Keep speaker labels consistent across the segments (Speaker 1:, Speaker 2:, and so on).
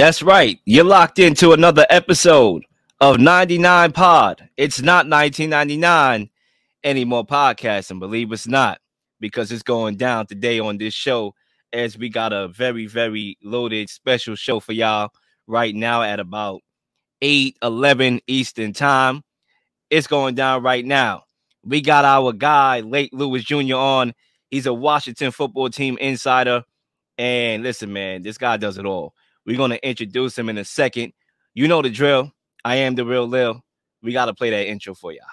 Speaker 1: That's right. You're locked into another episode of 99 Pod. It's not 1999 anymore podcasting, believe it's not, because it's going down today on this show as we got a very, very loaded special show for y'all right now at about 8 11 Eastern time. It's going down right now. We got our guy, Lake Lewis Jr., on. He's a Washington football team insider. And listen, man, this guy does it all. We're going to introduce him in a second. You know the drill. I am the real Lil. We got to play that intro for y'all.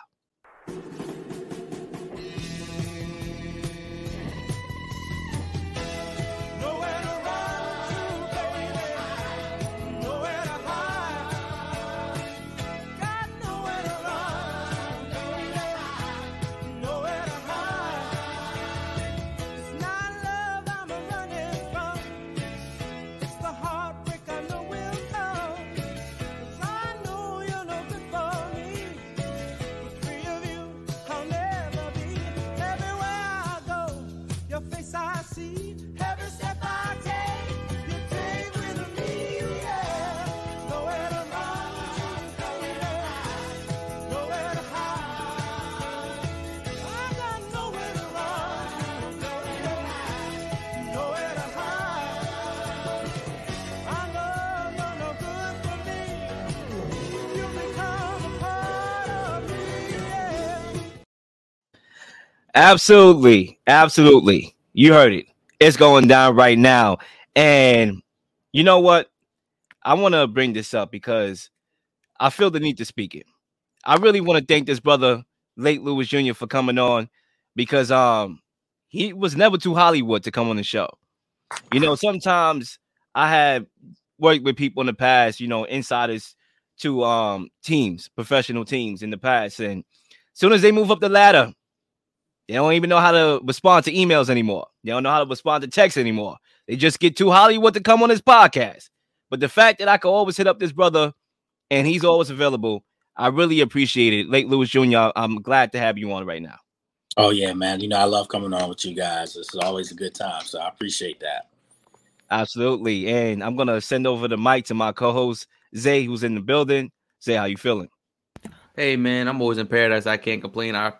Speaker 1: Absolutely. Absolutely. You heard it. It's going down right now. And you know what? I want to bring this up because I feel the need to speak it. I really want to thank this brother, Lake Lewis Jr., for coming on because um he was never too Hollywood to come on the show. You know, sometimes I have worked with people in the past, you know, insiders to um teams, professional teams in the past, and as soon as they move up the ladder, they don't even know how to respond to emails anymore. They don't know how to respond to texts anymore. They just get too Hollywood to come on this podcast. But the fact that I can always hit up this brother and he's always available, I really appreciate it. Lake Lewis Jr., I'm glad to have you on right now.
Speaker 2: Oh yeah, man. You know I love coming on with you guys. It's always a good time, so I appreciate that.
Speaker 1: Absolutely. And I'm gonna send over the mic to my co-host Zay, who's in the building. Zay, how you feeling?
Speaker 3: Hey man, I'm always in paradise. I can't complain. I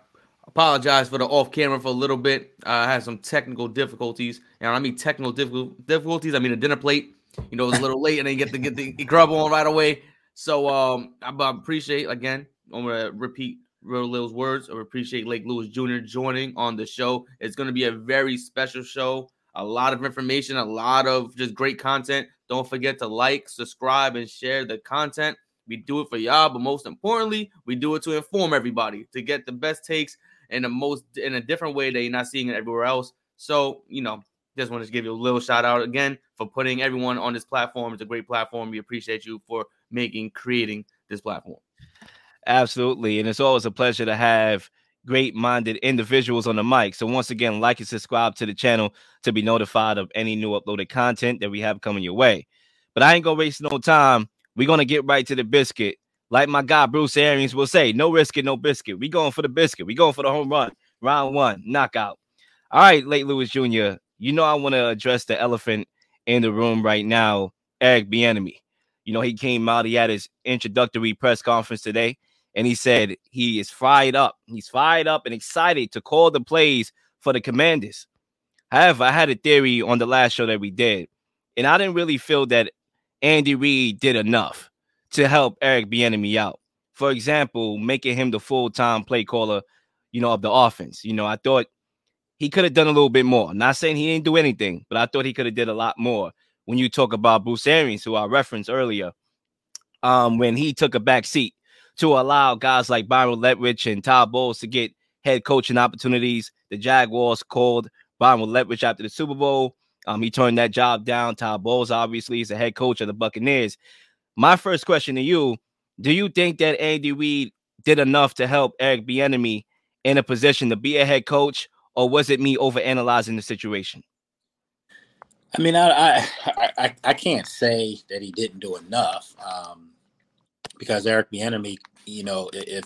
Speaker 3: apologize for the off camera for a little bit. Uh, I had some technical difficulties, and I mean technical difficulties. I mean a dinner plate. You know, it was a little late, and then get to get the grub on right away. So um, I, I appreciate again. I'm gonna repeat Real Lil's words. I appreciate Lake Lewis Jr. joining on the show. It's gonna be a very special show. A lot of information, a lot of just great content. Don't forget to like, subscribe, and share the content. We do it for y'all, but most importantly, we do it to inform everybody to get the best takes in the most in a different way that you're not seeing it everywhere else. So, you know, just want to give you a little shout out again for putting everyone on this platform. It's a great platform. We appreciate you for making, creating this platform.
Speaker 1: Absolutely. And it's always a pleasure to have great minded individuals on the mic. So, once again, like and subscribe to the channel to be notified of any new uploaded content that we have coming your way. But I ain't gonna waste no time. We're gonna get right to the biscuit. Like my guy Bruce Arians will say, no risk it, no biscuit. We going for the biscuit. We going for the home run. Round one, knockout. All right, Lake Lewis Jr. You know I want to address the elephant in the room right now, Eric Bieniemy. You know he came out. He had his introductory press conference today, and he said he is fired up. He's fired up and excited to call the plays for the Commanders. However, I had a theory on the last show that we did, and I didn't really feel that Andy Reid did enough to help Eric Bieniemy out. For example, making him the full-time play caller, you know, of the offense. You know, I thought he could have done a little bit more. Not saying he didn't do anything, but I thought he could have did a lot more. When you talk about Bruce Arians, who I referenced earlier, um, when he took a back seat to allow guys like Byron Leftwich and Todd Bowles to get head coaching opportunities. The Jaguars called Byron Leftwich after the Super Bowl. Um, he turned that job down. Todd Bowles, obviously, is the head coach of the Buccaneers. My first question to you: Do you think that Andy Reid did enough to help Eric Bieniemy in a position to be a head coach, or was it me overanalyzing the situation?
Speaker 2: I mean, I I, I I can't say that he didn't do enough um, because Eric Bieniemy, you know, if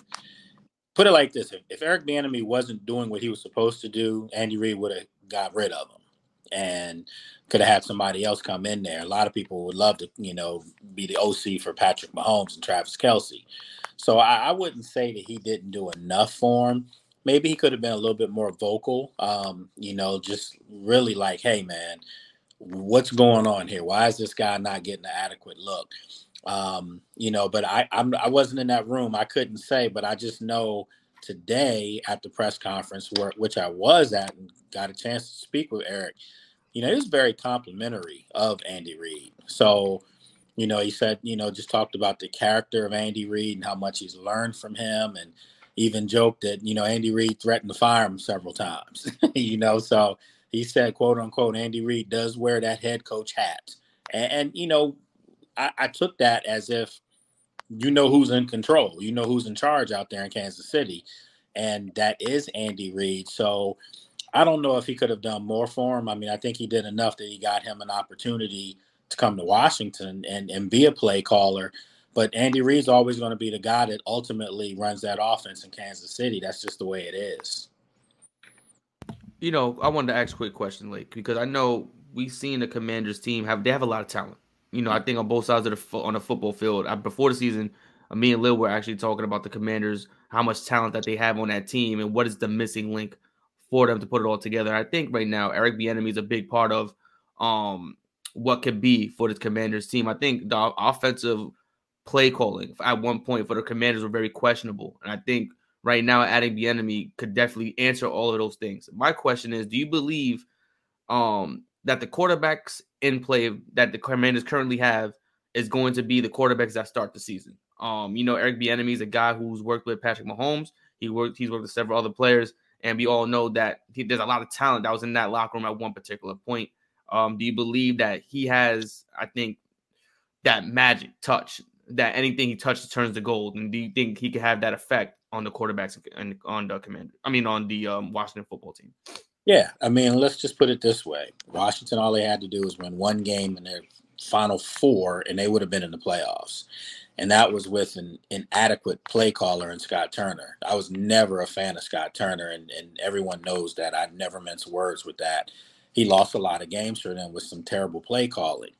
Speaker 2: put it like this, if, if Eric Bieniemy wasn't doing what he was supposed to do, Andy Reid would have got rid of him. And could have had somebody else come in there. A lot of people would love to, you know, be the OC for Patrick Mahomes and Travis Kelce. So I, I wouldn't say that he didn't do enough for him. Maybe he could have been a little bit more vocal, um, you know, just really like, hey, man, what's going on here? Why is this guy not getting an adequate look? Um, you know, but I I'm, I wasn't in that room. I couldn't say, but I just know today at the press conference where which I was at and got a chance to speak with Eric. You know, he was very complimentary of Andy Reid. So, you know, he said, you know, just talked about the character of Andy Reid and how much he's learned from him, and even joked that you know Andy Reid threatened to fire him several times. you know, so he said, quote unquote, Andy Reid does wear that head coach hat, and, and you know, I, I took that as if you know who's in control, you know who's in charge out there in Kansas City, and that is Andy Reid. So I don't know if he could have done more for him. I mean, I think he did enough that he got him an opportunity to come to Washington and, and be a play caller. But Andy Reid's always going to be the guy that ultimately runs that offense in Kansas City. That's just the way it is.
Speaker 3: You know, I wanted to ask a quick question, Lake, because I know we've seen the Commanders team have they have a lot of talent. You know, I think on both sides of the on the football field. I, before the season, uh, me and Lil were actually talking about the Commanders, how much talent that they have on that team, and what is the missing link for them to put it all together. I think right now Eric Bieniemy is a big part of um what could be for the Commanders team. I think the offensive play calling at one point for the Commanders were very questionable, and I think right now adding Bieniemy could definitely answer all of those things. My question is, do you believe um that the quarterbacks in play that the Commanders currently have is going to be the quarterbacks that start the season? Um, you know, Eric Bieniemy is a guy who's worked with Patrick Mahomes. He worked. He's worked with several other players, and we all know that he, there's a lot of talent that was in that locker room at one particular point. Um, do you believe that he has? I think that magic touch that anything he touches turns to gold, and do you think he could have that effect on the quarterbacks and on the commander? I mean, on the um, Washington football team.
Speaker 2: Yeah, I mean, let's just put it this way: Washington, all they had to do was win one game in their final four, and they would have been in the playoffs. And that was with an inadequate play caller in Scott Turner. I was never a fan of Scott Turner, and, and everyone knows that. I never mince words with that. He lost a lot of games for them with some terrible play calling.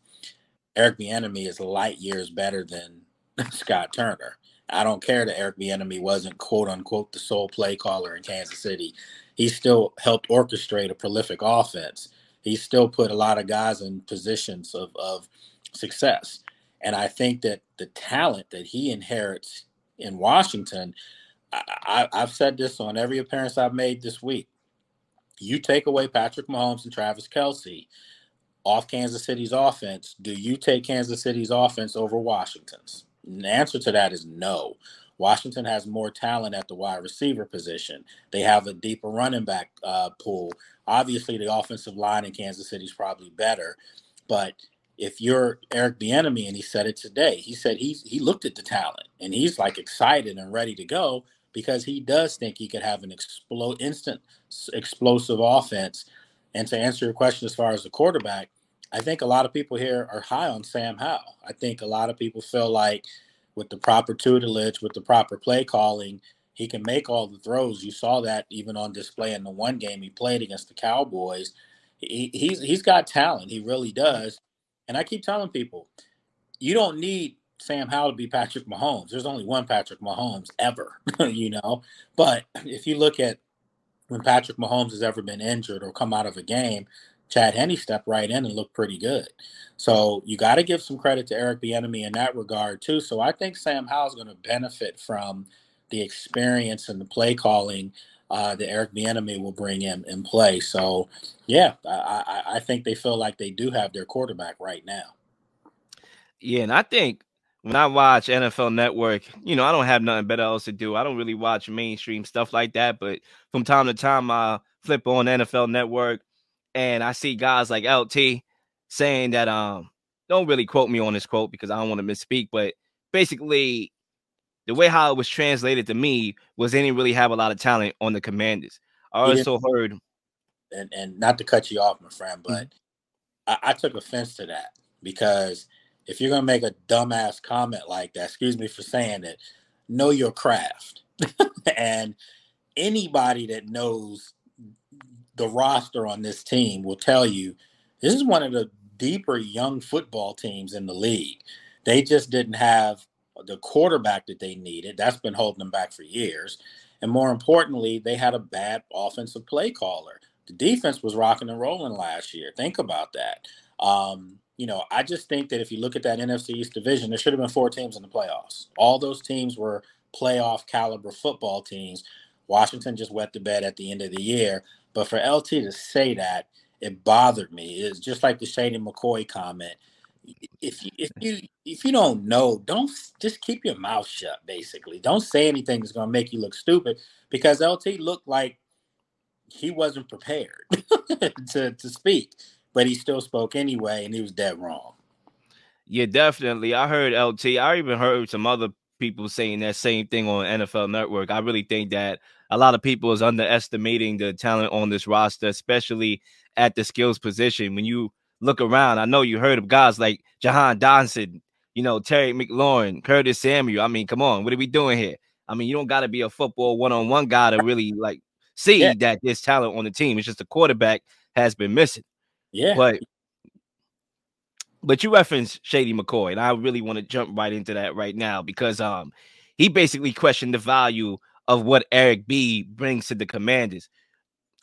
Speaker 2: Eric Bieniemy is light years better than Scott Turner. I don't care that Eric Bieniemy wasn't quote unquote the sole play caller in Kansas City. He still helped orchestrate a prolific offense. He still put a lot of guys in positions of, of success. And I think that the talent that he inherits in Washington, I, I've said this on every appearance I've made this week. You take away Patrick Mahomes and Travis Kelce off Kansas City's offense. Do you take Kansas City's offense over Washington's? And the answer to that is no. Washington has more talent at the wide receiver position. They have a deeper running back uh, pool. Obviously, the offensive line in Kansas City is probably better, but if you're Eric Bieniemy, and he said it today, he said he's he looked at the talent and he's like excited and ready to go because he does think he could have an explode instant explosive offense. And to answer your question as far as the quarterback, I think a lot of people here are high on Sam Howell. I think a lot of people feel like with the proper tutelage, with the proper play calling, he can make all the throws. You saw that even on display in the one game he played against the Cowboys. He, he's he's got talent. He really does. And I keep telling people, you don't need Sam Howell to be Patrick Mahomes. There's only one Patrick Mahomes ever, you know. But if you look at when Patrick Mahomes has ever been injured or come out of a game, Chad Henne stepped right in and looked pretty good. So you got to give some credit to Eric Bieniemy in that regard too. So I think Sam Howell's going to benefit from the experience and the play calling uh, that Eric Bieniemy will bring in in play. So yeah, I, I, I think they feel like they do have their quarterback right now.
Speaker 1: Yeah, and I think when I watch NFL Network, you know, I don't have nothing better else to do. I don't really watch mainstream stuff like that, but from time to time, I flip on NFL Network and I see guys like LT saying that um don't really quote me on this quote because I don't want to misspeak, but basically the way how it was translated to me was they didn't really have a lot of talent on the commanders. I also heard
Speaker 2: and and not to cut you off, my friend, but
Speaker 1: Mm-hmm.
Speaker 2: I, I took offense to that because if you're gonna make a dumbass comment like that, excuse me for saying it, know your craft. and anybody that knows the roster on this team will tell you this is one of the deeper young football teams in the league. They just didn't have the quarterback that they needed. That's been holding them back for years. And more importantly, they had a bad offensive play caller. The defense was rocking and rolling last year. Think about that. Um, you know, I just think that if you look at that NFC East division, there should have been four teams in the playoffs. All those teams were playoff caliber football teams. Washington just wet the bed at the end of the year. But for LT to say that, it bothered me. It's just like the Shady McCoy comment. If you if you if you don't know, don't just keep your mouth shut. Basically, don't say anything that's going to make you look stupid. Because LT looked like he wasn't prepared to to speak, but he still spoke anyway, and he was dead wrong.
Speaker 1: Yeah, definitely. I heard LT. I even heard some other people saying that same thing on NFL Network. I really think that a lot of people is underestimating the talent on this roster, especially at the skills position. When you look around, I know you heard of guys like Jahan Dotson, you know, Terry McLaurin, Curtis Samuel. I mean, come on, what are we doing here? I mean, you don't got to be a football one-on-one guy to really like see
Speaker 2: Yeah.
Speaker 1: that there's talent on the team. It's just the quarterback has been missing.
Speaker 2: Yeah,
Speaker 1: But but you referenced Shady McCoy, and I really want to jump right into that right now because um he basically questioned the value of what Eric B brings to the commanders.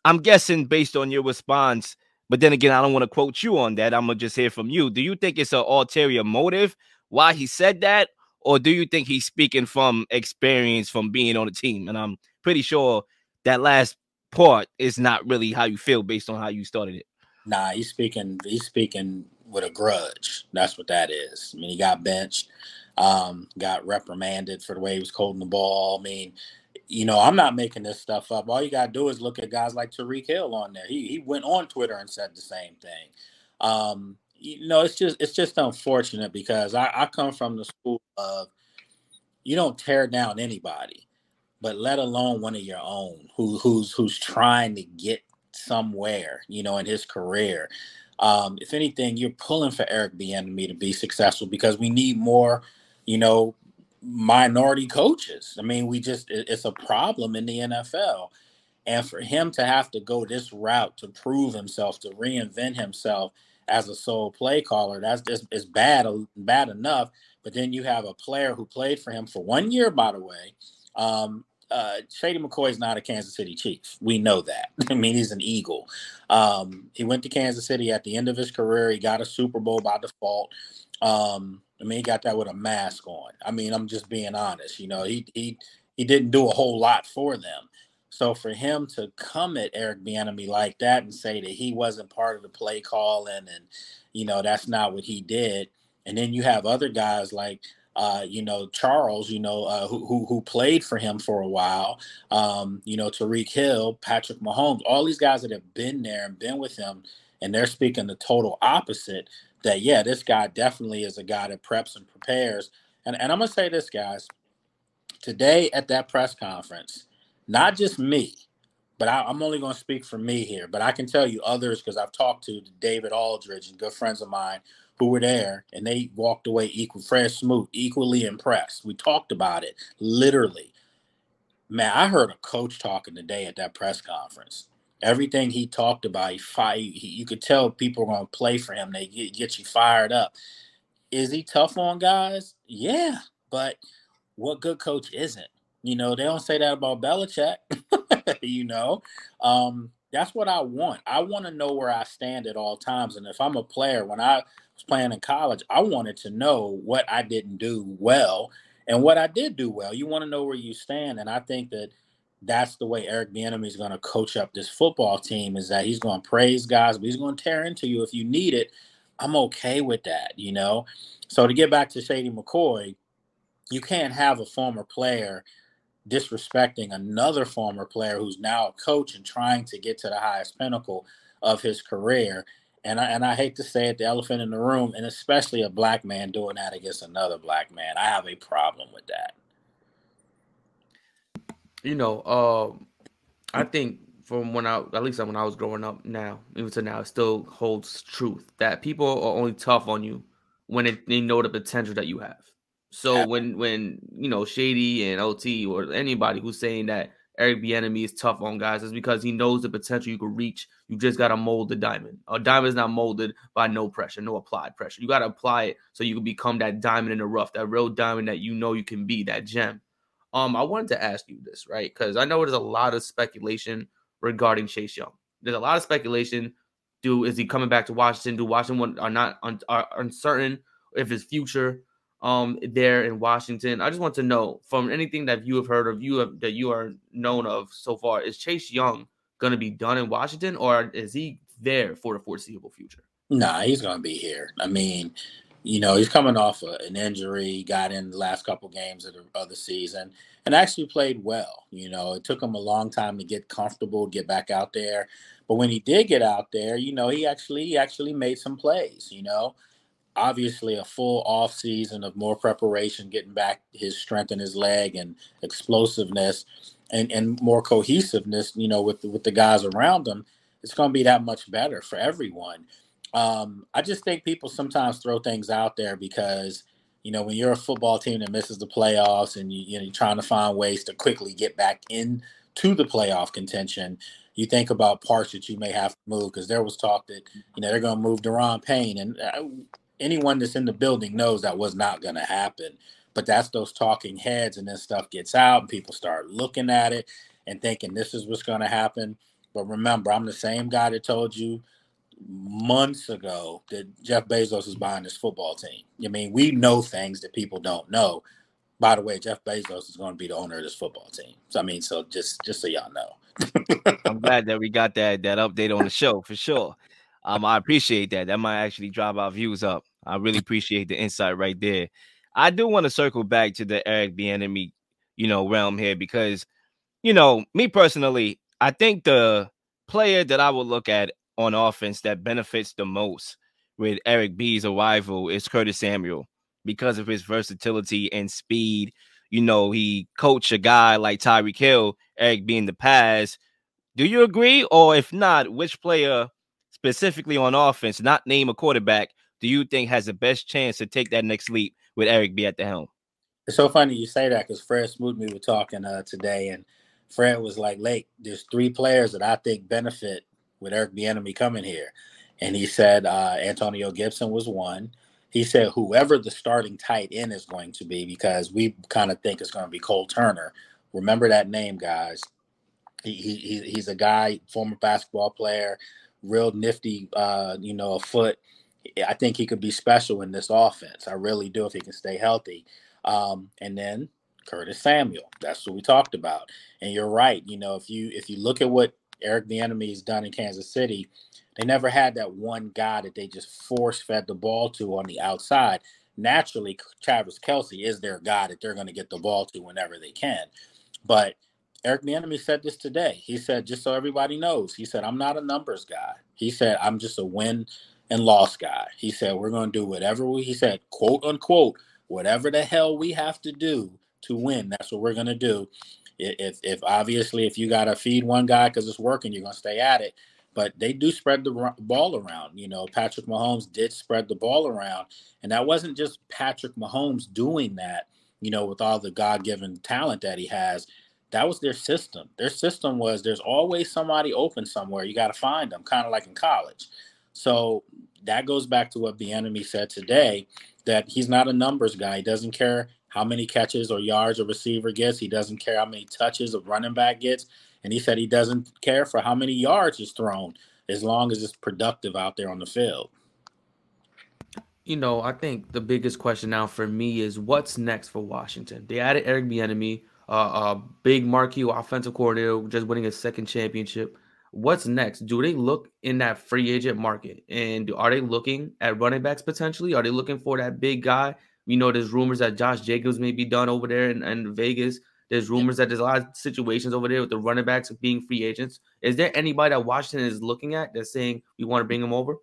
Speaker 1: I'm guessing based on your response, but then again, I don't want to quote you on that. I'm gonna just hear from you. Do you think it's an ulterior motive why he said that, or do you think he's speaking from experience from being on the team? And I'm pretty sure that last part is not really how you feel based on how you started it.
Speaker 2: Nah, he's speaking. He's speaking with a grudge. That's what that is. I mean, he got benched, um, got reprimanded for the way he was holding the ball. I mean, you know, I'm not making this stuff up. All you gotta do is look at guys like Tyreek Hill on there. He he went on Twitter and said the same thing. Um, you know, it's just it's just unfortunate because I, I come from the school of you don't tear down anybody, but let alone one of your own who who's who's trying to get somewhere, you know, in his career. Um, if anything, you're pulling for Eric Bieniemy to be successful because we need more, you know, minority coaches. I mean, we just it- it's a problem in the NFL. And for him to have to go this route to prove himself, to reinvent himself as a sole play caller, that's just is bad bad enough. But then you have a player who played for him for one year, by the way. Um, uh, Shady McCoy is not a Kansas City Chief. We know that. I mean, he's an Eagle. Um, he went to Kansas City at the end of his career. He got a Super Bowl by default. Um, I mean, he got that with a mask on. I mean, I'm just being honest. You know, he he he didn't do a whole lot for them. So for him to come at Eric Bieniemy like that and say that he wasn't part of the play calling and you know that's not what he did, and then you have other guys like uh, you know Charles, you know uh, who, who who played for him for a while, um, you know Tyreek Hill, Patrick Mahomes, all these guys that have been there and been with him, and they're speaking the total opposite. That yeah, this guy definitely is a guy that preps and prepares. And and I'm gonna say this, guys. Today at that press conference, not just me, but I, I'm only to speak for me here. But I can tell you others because I've talked to David Aldridge and good friends of mine who were there, and they walked away equal. Fred Smoot equally impressed. We talked about it literally. Man, I heard a coach talking today at that press conference. Everything he talked about, he, fi- he you could tell people are going to play for him. They get, get you fired up. Is he tough on guys? Yeah, but what good coach isn't? You know, they don't say that about Belichick. you know, um, that's what I want. I want to know where I stand at all times. And if I'm a player, when I was playing in college, I wanted to know what I didn't do well and what I did do well. You want to know where you stand. And I think that that's the way Eric Bieniemy is going to coach up this football team is that he's going to praise guys, but he's going to tear into you if you need it. I'm okay with that, you know. So to get back to Shady McCoy, you can't have a former player disrespecting another former player who's now a coach and trying to get to the highest pinnacle of his career. And I, and I hate to say it, the elephant in the room, and especially a black man doing that against another black man. I have a problem with that.
Speaker 3: You know, um, I think from when I, at least when I was growing up, now even to now, it still holds truth that people are only tough on you when it, they know the potential that you have. So
Speaker 2: Yeah.
Speaker 3: when when you know Shady and LT or anybody who's saying that Eric Bieniemy is tough on guys is because he knows the potential you could reach. You just got to mold the diamond. A diamond is not molded by no pressure, no applied pressure. You got to apply it so you can become that diamond in the rough, that real diamond that you know you can be, that gem. Um, I wanted to ask you this, right? Because I know there's a lot of speculation regarding Chase Young. There's a lot of speculation. Do is he coming back to Washington? Do Washington are not un, are uncertain if his future um there in Washington? I just want to know from anything that you have heard of you have, that you are known of so far, is Chase Young going to be done in Washington or is he there for the foreseeable future?
Speaker 2: Nah, he's going to be here. I mean, you know, he's coming off a, an injury, got in the last couple games of the, of the season, and actually played well. You know, it took him a long time to get comfortable, get back out there. But when he did get out there, you know, he actually he actually made some plays. You know, obviously a full off season of more preparation, getting back his strength in his leg and explosiveness, and and more cohesiveness. You know, with with the guys around him, it's going to be that much better for everyone. Um, I just think people sometimes throw things out there because you know when you're a football team that misses the playoffs and you, you know you're trying to find ways to quickly get back into the playoff contention. You think about parts that you may have to move because there was talk that you know they're going to move Daron Payne, and uh, anyone that's in the building knows that was not going to happen. But that's those talking heads, and then stuff gets out, and people start looking at it and thinking this is what's going to happen. But remember, I'm the same guy that told you months ago that Jeff Bezos is buying this football team. I mean, we know things that people don't know. By the way, Jeff Bezos is going to be the owner of this football team. So I mean, so just just so y'all know.
Speaker 1: I'm glad that we got that that update on the show for sure. Um, I appreciate that. That might actually drive our views up. I really appreciate the insight right there. I do want to circle back to the Eric Bieniemy, you know, realm here because, you know, me personally, I think the player that I would look at on offense that benefits the most with Eric B's arrival is Curtis Samuel because of his versatility and speed. You know, he coached a guy like Tyreek Hill, Eric B in the past. Do you agree? Or if not, which player specifically on offense, not name a quarterback, do you think has the best chance to take that next leap with Eric B at the helm?
Speaker 2: It's so funny you say that because Fred Smoot and me were talking uh, today, and Fred was like, "Lake, there's three players that I think benefit with Eric Bieniemy coming here," and he said uh, Antonio Gibson was one. He said whoever the starting tight end is going to be, because we kind of think it's going to be Cole Turner. Remember that name, guys. He, he he's a guy, former basketball player, real nifty, uh, you know, a foot. I think he could be special in this offense. I really do if he can stay healthy. Um, and then Curtis Samuel. That's what we talked about. And you're right. You know, if you if you look at what Eric Bieniemy has done in Kansas City, they never had that one guy that they just force fed the ball to on the outside. Naturally, Travis Kelce is their guy that they're going to get the ball to whenever they can. But Eric Bieniemy said this today. He said, just so everybody knows, he said, I'm not a numbers guy. He said, I'm just a win and loss guy. He said, we're going to do whatever we, he said, quote unquote, whatever the hell we have to do to win. That's what we're going to do. If, if obviously, if you got to feed one guy because it's working, you're going to stay at it. But they do spread the ball around. You know, Patrick Mahomes did spread the ball around. And that wasn't just Patrick Mahomes doing that, you know, with all the God given talent that he has that was their system. Their system was there's always somebody open somewhere. You got to find them, kind of like in college. So that goes back to what Bieniemy said today that he's not a numbers guy. He doesn't care how many catches or yards a receiver gets. He doesn't care how many touches a running back gets. And he said he doesn't care for how many yards is thrown as long as it's productive out there on the field.
Speaker 3: You know, I think the biggest question now for me is what's next for Washington. They added Eric Bieniemy, uh, a big marquee offensive coordinator, just winning a second championship. What's next? Do they look in that free agent market, and are they looking at running backs potentially? Are they looking for that big guy? You know, there's rumors that Josh Jacobs may be done over there in, in Vegas. There's rumors that there's a lot of situations over there with the running backs being free agents. Is there anybody that Washington is looking at that's saying we want to bring him over?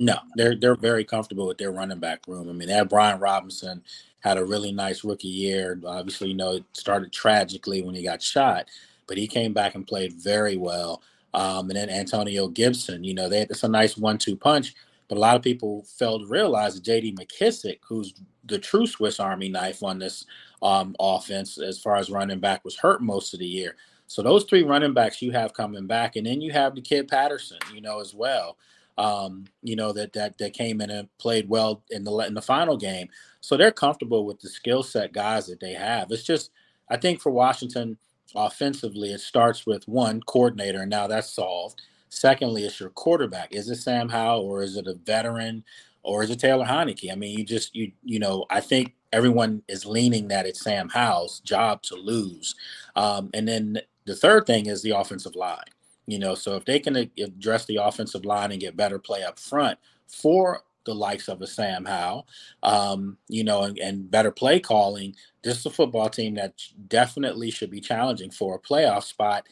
Speaker 2: No, they're they're very comfortable with their running back room. I mean, they had Brian Robinson had a really nice rookie year. Obviously, you know, it started tragically when he got shot, but he came back and played very well. Um, and then Antonio Gibson, you know, they it's a nice one-two punch. But a lot of people failed to realize J.D. McKissic, who's the true Swiss Army knife on this um, offense as far as running back, was hurt most of the year. So those three running backs you have coming back, and then you have the kid Patterson, you know, as well. Um, you know that that that came in and played well in the in the final game. So they're comfortable with the skill set guys that they have. It's just I think for Washington offensively, it starts with one coordinator, and now that's solved. Secondly, it's your quarterback. Is it Sam Howell or is it a veteran or is it Taylor Heinicke? I mean, you just you you know, I think everyone is leaning that it's Sam Howell's job to lose. Um, and then the third thing is the offensive line. You know, so if they can address the offensive line and get better play up front for the likes of a Sam Howell, um, you know, and, and better play calling, this is a football team that definitely should be challenging for a playoff spot,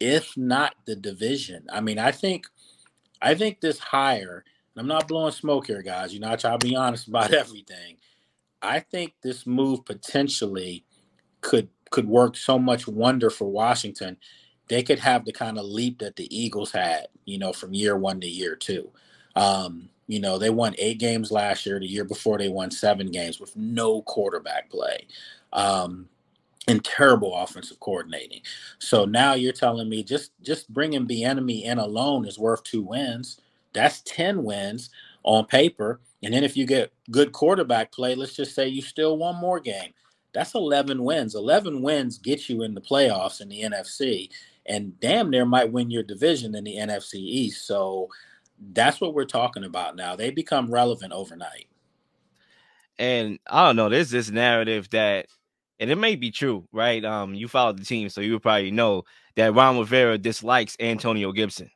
Speaker 2: if not the division. I mean, I think, I think this hire. I'm not blowing smoke here, guys. You know, I try to be honest about everything. I think this move potentially could could work so much wonder for Washington. They could have the kind of leap that the Eagles had, you know, from year one to year two. Um, you know, they won eight games last year. The year before, they won seven games with no quarterback play um, and terrible offensive coordinating. So now you're telling me just just bringing Bieniemy in alone is worth two wins. That's ten wins on paper. And then if you get good quarterback play, let's just say you still one more game. That's 11 wins. 11 wins get you in the playoffs in the NFC and damn near might win your division in the NFC East. So that's what we're talking about now. They become relevant overnight.
Speaker 1: And I don't know, there's this narrative that, and it may be true, right? Um, you followed the team, so you probably know that Ron Rivera dislikes Antonio Gibson.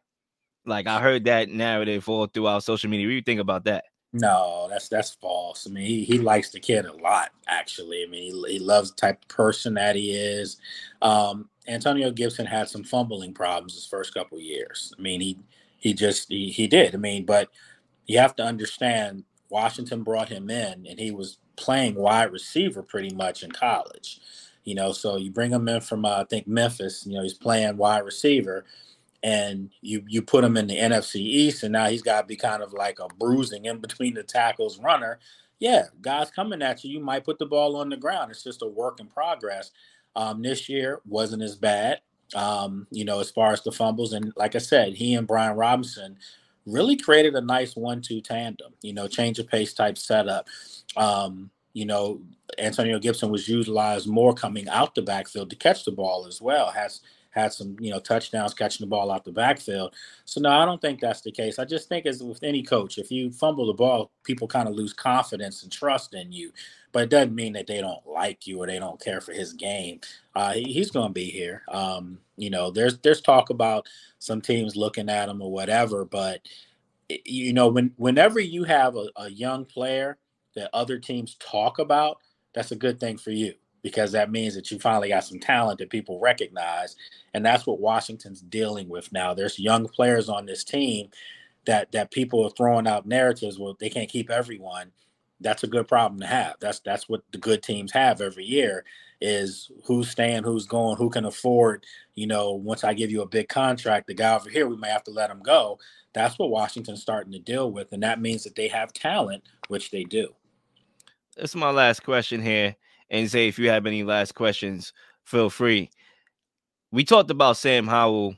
Speaker 1: Like I heard that narrative all throughout social media. What do you think about that?
Speaker 2: No, that's that's false. I mean, he, he likes the kid a lot, actually. I mean, he, he loves the type of person that he is. Um, Antonio Gibson had some fumbling problems his first couple years. I mean, he he just he, he did. I mean, but you have to understand Washington brought him in and he was playing wide receiver pretty much in college. You know, so you bring him in from uh, I think Memphis, you know, he's playing wide receiver and you you put him in the NFC East, and now he's got to be kind of like a bruising in between the tackles runner. Yeah, guys coming at you, you might put the ball on the ground. It's just a work in progress. Um, this year wasn't as bad, um, you know, as far as the fumbles. And like I said, he and Brian Robinson really created a nice one-two tandem. You know, change of pace type setup. Um, you know, Antonio Gibson was utilized more coming out the backfield to catch the ball as well. Has had some, you know, touchdowns catching the ball out the backfield. So no, I don't think that's the case. I just think as with any coach, if you fumble the ball, people kind of lose confidence and trust in you. But it doesn't mean that they don't like you or they don't care for his game. Uh, he, he's going to be here. Um, you know, there's there's talk about some teams looking at him or whatever, but you know, when whenever you have a, a young player that other teams talk about, that's a good thing for you because that means that you finally got some talent that people recognize and that's what Washington's dealing with now. There's young players on this team that that people are throwing out narratives well they can't keep everyone. That's a good problem to have. That's that's what the good teams have every year is who's staying who's going who can afford you know once i give you a big contract the guy over here we may have to let him go. That's what washington's starting to deal with and that means that they have talent which they do.
Speaker 1: That's my last question here and say if you have any last questions, feel free. We talked about Sam Howell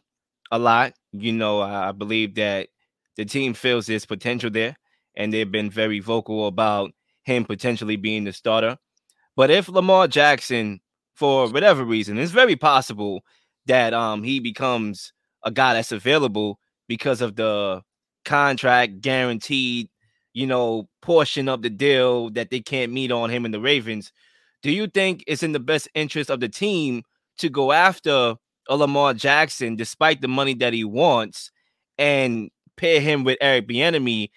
Speaker 1: a lot. You know, I believe that the team feels there's potential there, and they've been very vocal about him potentially being the starter. But if Lamar Jackson, for whatever reason, it's very possible that um he becomes a guy that's available because of the contract guaranteed, you know, portion of the deal that they can't meet on him and the Ravens do you think it's in the best interest of the team to go after a Lamar Jackson despite the money that he wants and pair him with Eric Bieniemy?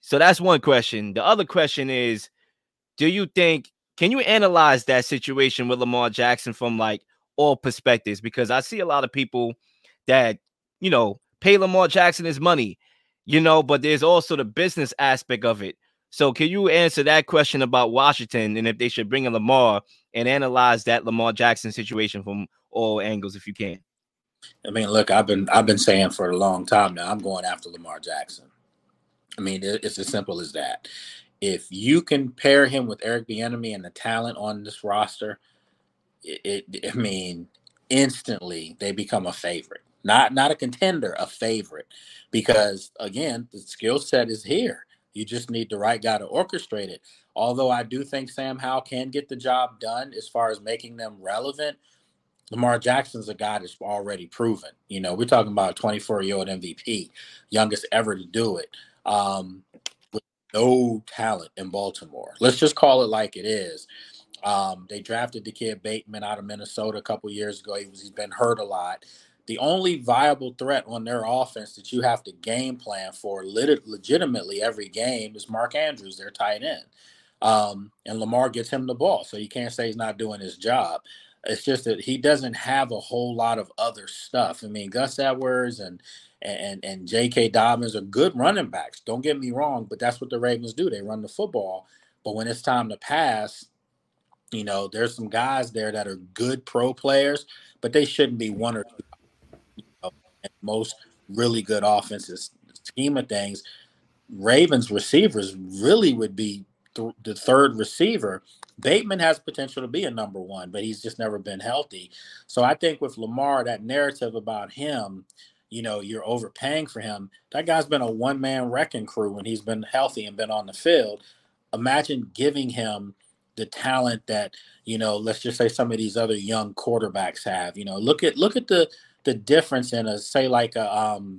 Speaker 1: So that's one question. The other question is, do you think can you analyze that situation with Lamar Jackson from like all perspectives? Because I see a lot of people that you know pay Lamar Jackson his money, you know, but there's also the business aspect of it. So can you answer that question about Washington and if they should bring in Lamar and analyze that Lamar Jackson situation from all angles if you can?
Speaker 2: I mean, look, I've been I've been saying for a long time now. I'm going after Lamar Jackson. I mean, it's as simple as that. If you can pair him with Eric Bieniemy and the talent on this roster, it, it I mean, instantly they become a favorite. Not not a contender, a favorite. Because again, the skill set is here. You just need the right guy to orchestrate it. Although I do think Sam Howell can get the job done as far as making them relevant, Lamar Jackson's a guy that's already proven. You know, we're talking about a 24 year old MVP, youngest ever to do it, um, with no talent in Baltimore. Let's just call it like it is. Um, they drafted the kid Bateman out of Minnesota a couple years ago. He was, he's been hurt a lot. The only viable threat on their offense that you have to game plan for lit- legitimately every game is Mark Andrews, their tight end. Um, and Lamar gets him the ball, so you can't say he's not doing his job. It's just that he doesn't have a whole lot of other stuff. I mean, Gus Edwards and and and J.K. Dobbins are good running backs. Don't get me wrong, but that's what the Ravens do. They run the football. But when it's time to pass, you know, there's some guys there that are good pro players, but they shouldn't be one or two. Most really good offenses scheme of things. Ravens receivers really would be th- the third receiver. Bateman has potential to be a number one, but he's just never been healthy. So I think with Lamar, that narrative about him, you know, you're overpaying for him. That guy's been a one man wrecking crew when he's been healthy and been on the field. Imagine giving him the talent that you know let's just say some of these other young quarterbacks have you know look at look at the the difference in a say like a um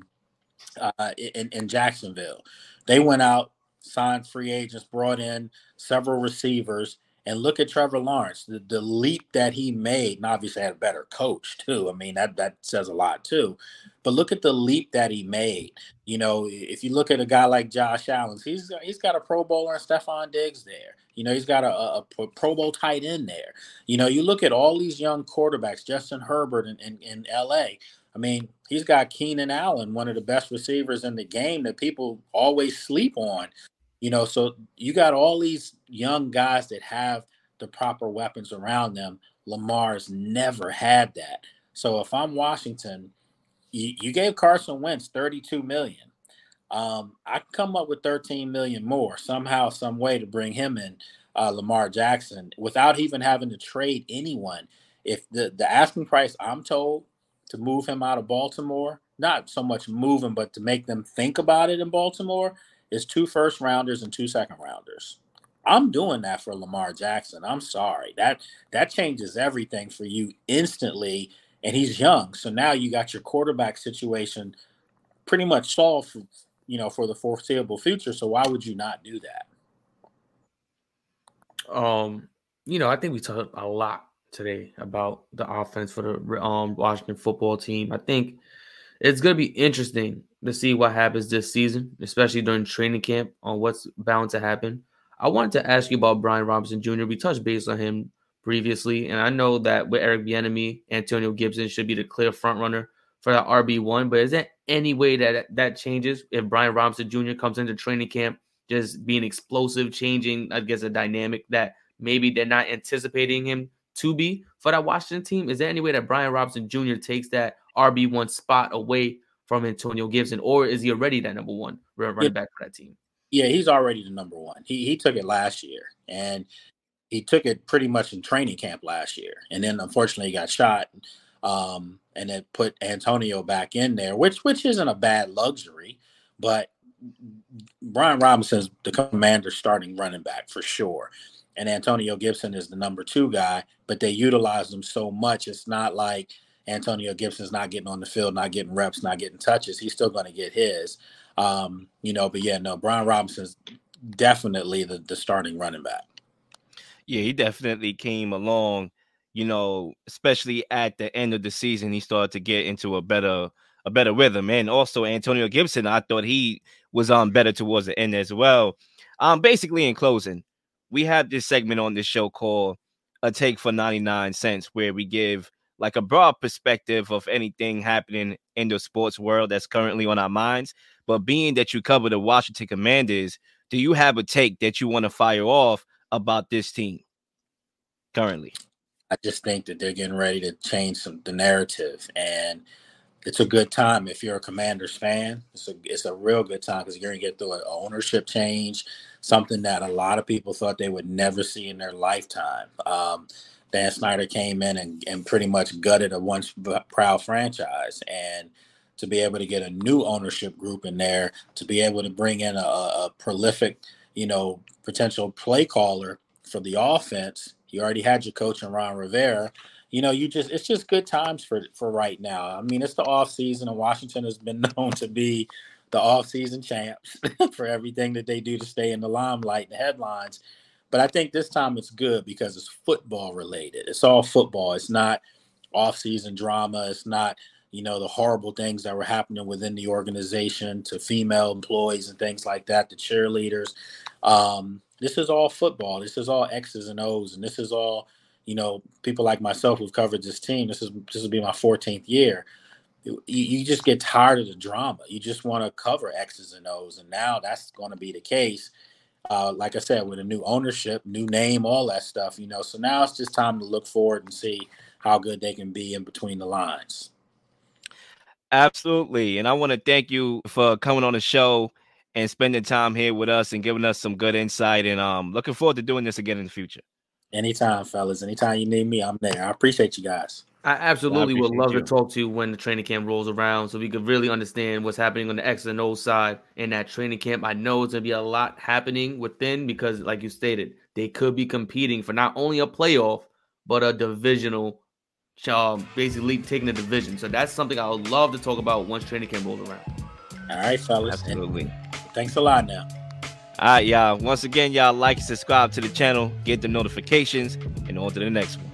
Speaker 2: uh in, in jacksonville. They went out signed free agents brought in several receivers and look at trevor lawrence the, the leap that he made and obviously had a better coach too i mean that that says a lot too but look at the leap that he made you know if you look at a guy like josh allen he's he's got a pro bowler and Stefon Diggs there you know, he's got a, a, a Pro Bowl tight end there. You know, you look at all these young quarterbacks, Justin Herbert in, in, in LA. I mean, he's got Keenan Allen, one of the best receivers in the game that people always sleep on. You know, so you got all these young guys that have the proper weapons around them. Lamar's never had that. So if I'm Washington, you, you gave Carson Wentz 32 million um, I come up with 13 million more somehow, some way to bring him in, uh, Lamar Jackson, without even having to trade anyone. If the the asking price I'm told to move him out of Baltimore, not so much move him, but to make them think about it in Baltimore, is two first rounders and two second rounders. I'm doing that for Lamar Jackson. I'm sorry. That that changes everything for you instantly. And he's young. So now you got your quarterback situation pretty much solved for, you know, for the foreseeable future. So why would you not do that?
Speaker 3: Um, you know, I think we talked a lot today about the offense for the um Washington football team. I think it's gonna be interesting to see what happens this season, especially during training camp on what's bound to happen. I wanted to ask you about Brian Robinson Jr. We touched base on him previously, and I know that with Eric Bieniemy, Antonio Gibson should be the clear front runner for that RB one. But is there any way that that changes if Brian Robinson Jr. comes into training camp just being explosive, changing, I guess, a dynamic that maybe they're not anticipating him to be for that Washington team? Is there any way that Brian Robinson Jr. takes that RB one spot away from Antonio Gibson, or is he already that number one running
Speaker 2: Yeah.
Speaker 3: back for that team?
Speaker 2: Yeah, he's already the number one. He he took it last year, and he took it pretty much in training camp last year, and then unfortunately he got shot, um, and it put Antonio back in there, which which isn't a bad luxury, but Brian Robinson's the commander starting running back for sure. And Antonio Gibson is the number two guy, but they utilize him so much. It's not like Antonio Gibson's not getting on the field, not getting reps, not getting touches. He's still going to get his. Um, you know, but yeah, no, Brian Robinson's definitely the, the starting running back.
Speaker 1: Yeah, he definitely came along, you know, especially at the end of the season, he started to get into a better a better rhythm. And also Antonio Gibson, I thought he was on better towards the end as well. Um, basically in closing, we have this segment on this show called a take for 99 cents, where we give like a broad perspective of anything happening in the sports world that's currently on our minds. But being that you cover the Washington Commanders, do you have a take that you want to fire off about this team currently?
Speaker 2: I just think that they're getting ready to change some the narrative, and it's a good time if you're a Commanders fan. It's a it's a real good time because you're gonna get through an ownership change, something that a lot of people thought they would never see in their lifetime. Um, Dan Snyder came in and, and pretty much gutted a once uh, proud franchise. And to be able to get a new ownership group in there, to be able to bring in a, a prolific, you know, potential play caller for the offense. You already had your coach in Ron Rivera. You know, you just it's just good times for for right now. I mean, it's the off season, and Washington has been known to be the off season champs for everything that they do to stay in the limelight and headlines. But I think this time it's good because it's football related. It's all football. It's not off season drama. It's not you know the horrible things that were happening within the organization to female employees and things like that, the cheerleaders. Um, this is all football. This is all X's and O's, and this is all you know people like myself who've covered this team. This is this will be my 14th year. You, you just get tired of the drama. You just want to cover X's and O's, and now that's going to be the case. Uh, like I said, with a new ownership, new name, all that stuff, you know. So now it's just time to look forward and see how good they can be in between the lines.
Speaker 1: Absolutely. And I want to thank you for coming on the show and spending time here with us and giving us some good insight. And um looking forward to doing this again in the future.
Speaker 2: Anytime, fellas. Anytime you need me, I'm there. I appreciate you guys.
Speaker 3: I absolutely would love
Speaker 1: you.
Speaker 3: to talk to you when the training camp rolls around so we could really understand what's happening on the X and O side in that training camp. I know it's gonna be a lot happening within because, like you stated, they could be competing for not only a playoff but a divisional, um, basically taking the division. So that's something I would love to talk about once training camp rolls around.
Speaker 2: All right, fellas.
Speaker 1: Absolutely.
Speaker 2: thanks a lot now.
Speaker 1: All right, y'all. Once again, y'all like and subscribe to the channel, get the notifications, and on to the next one.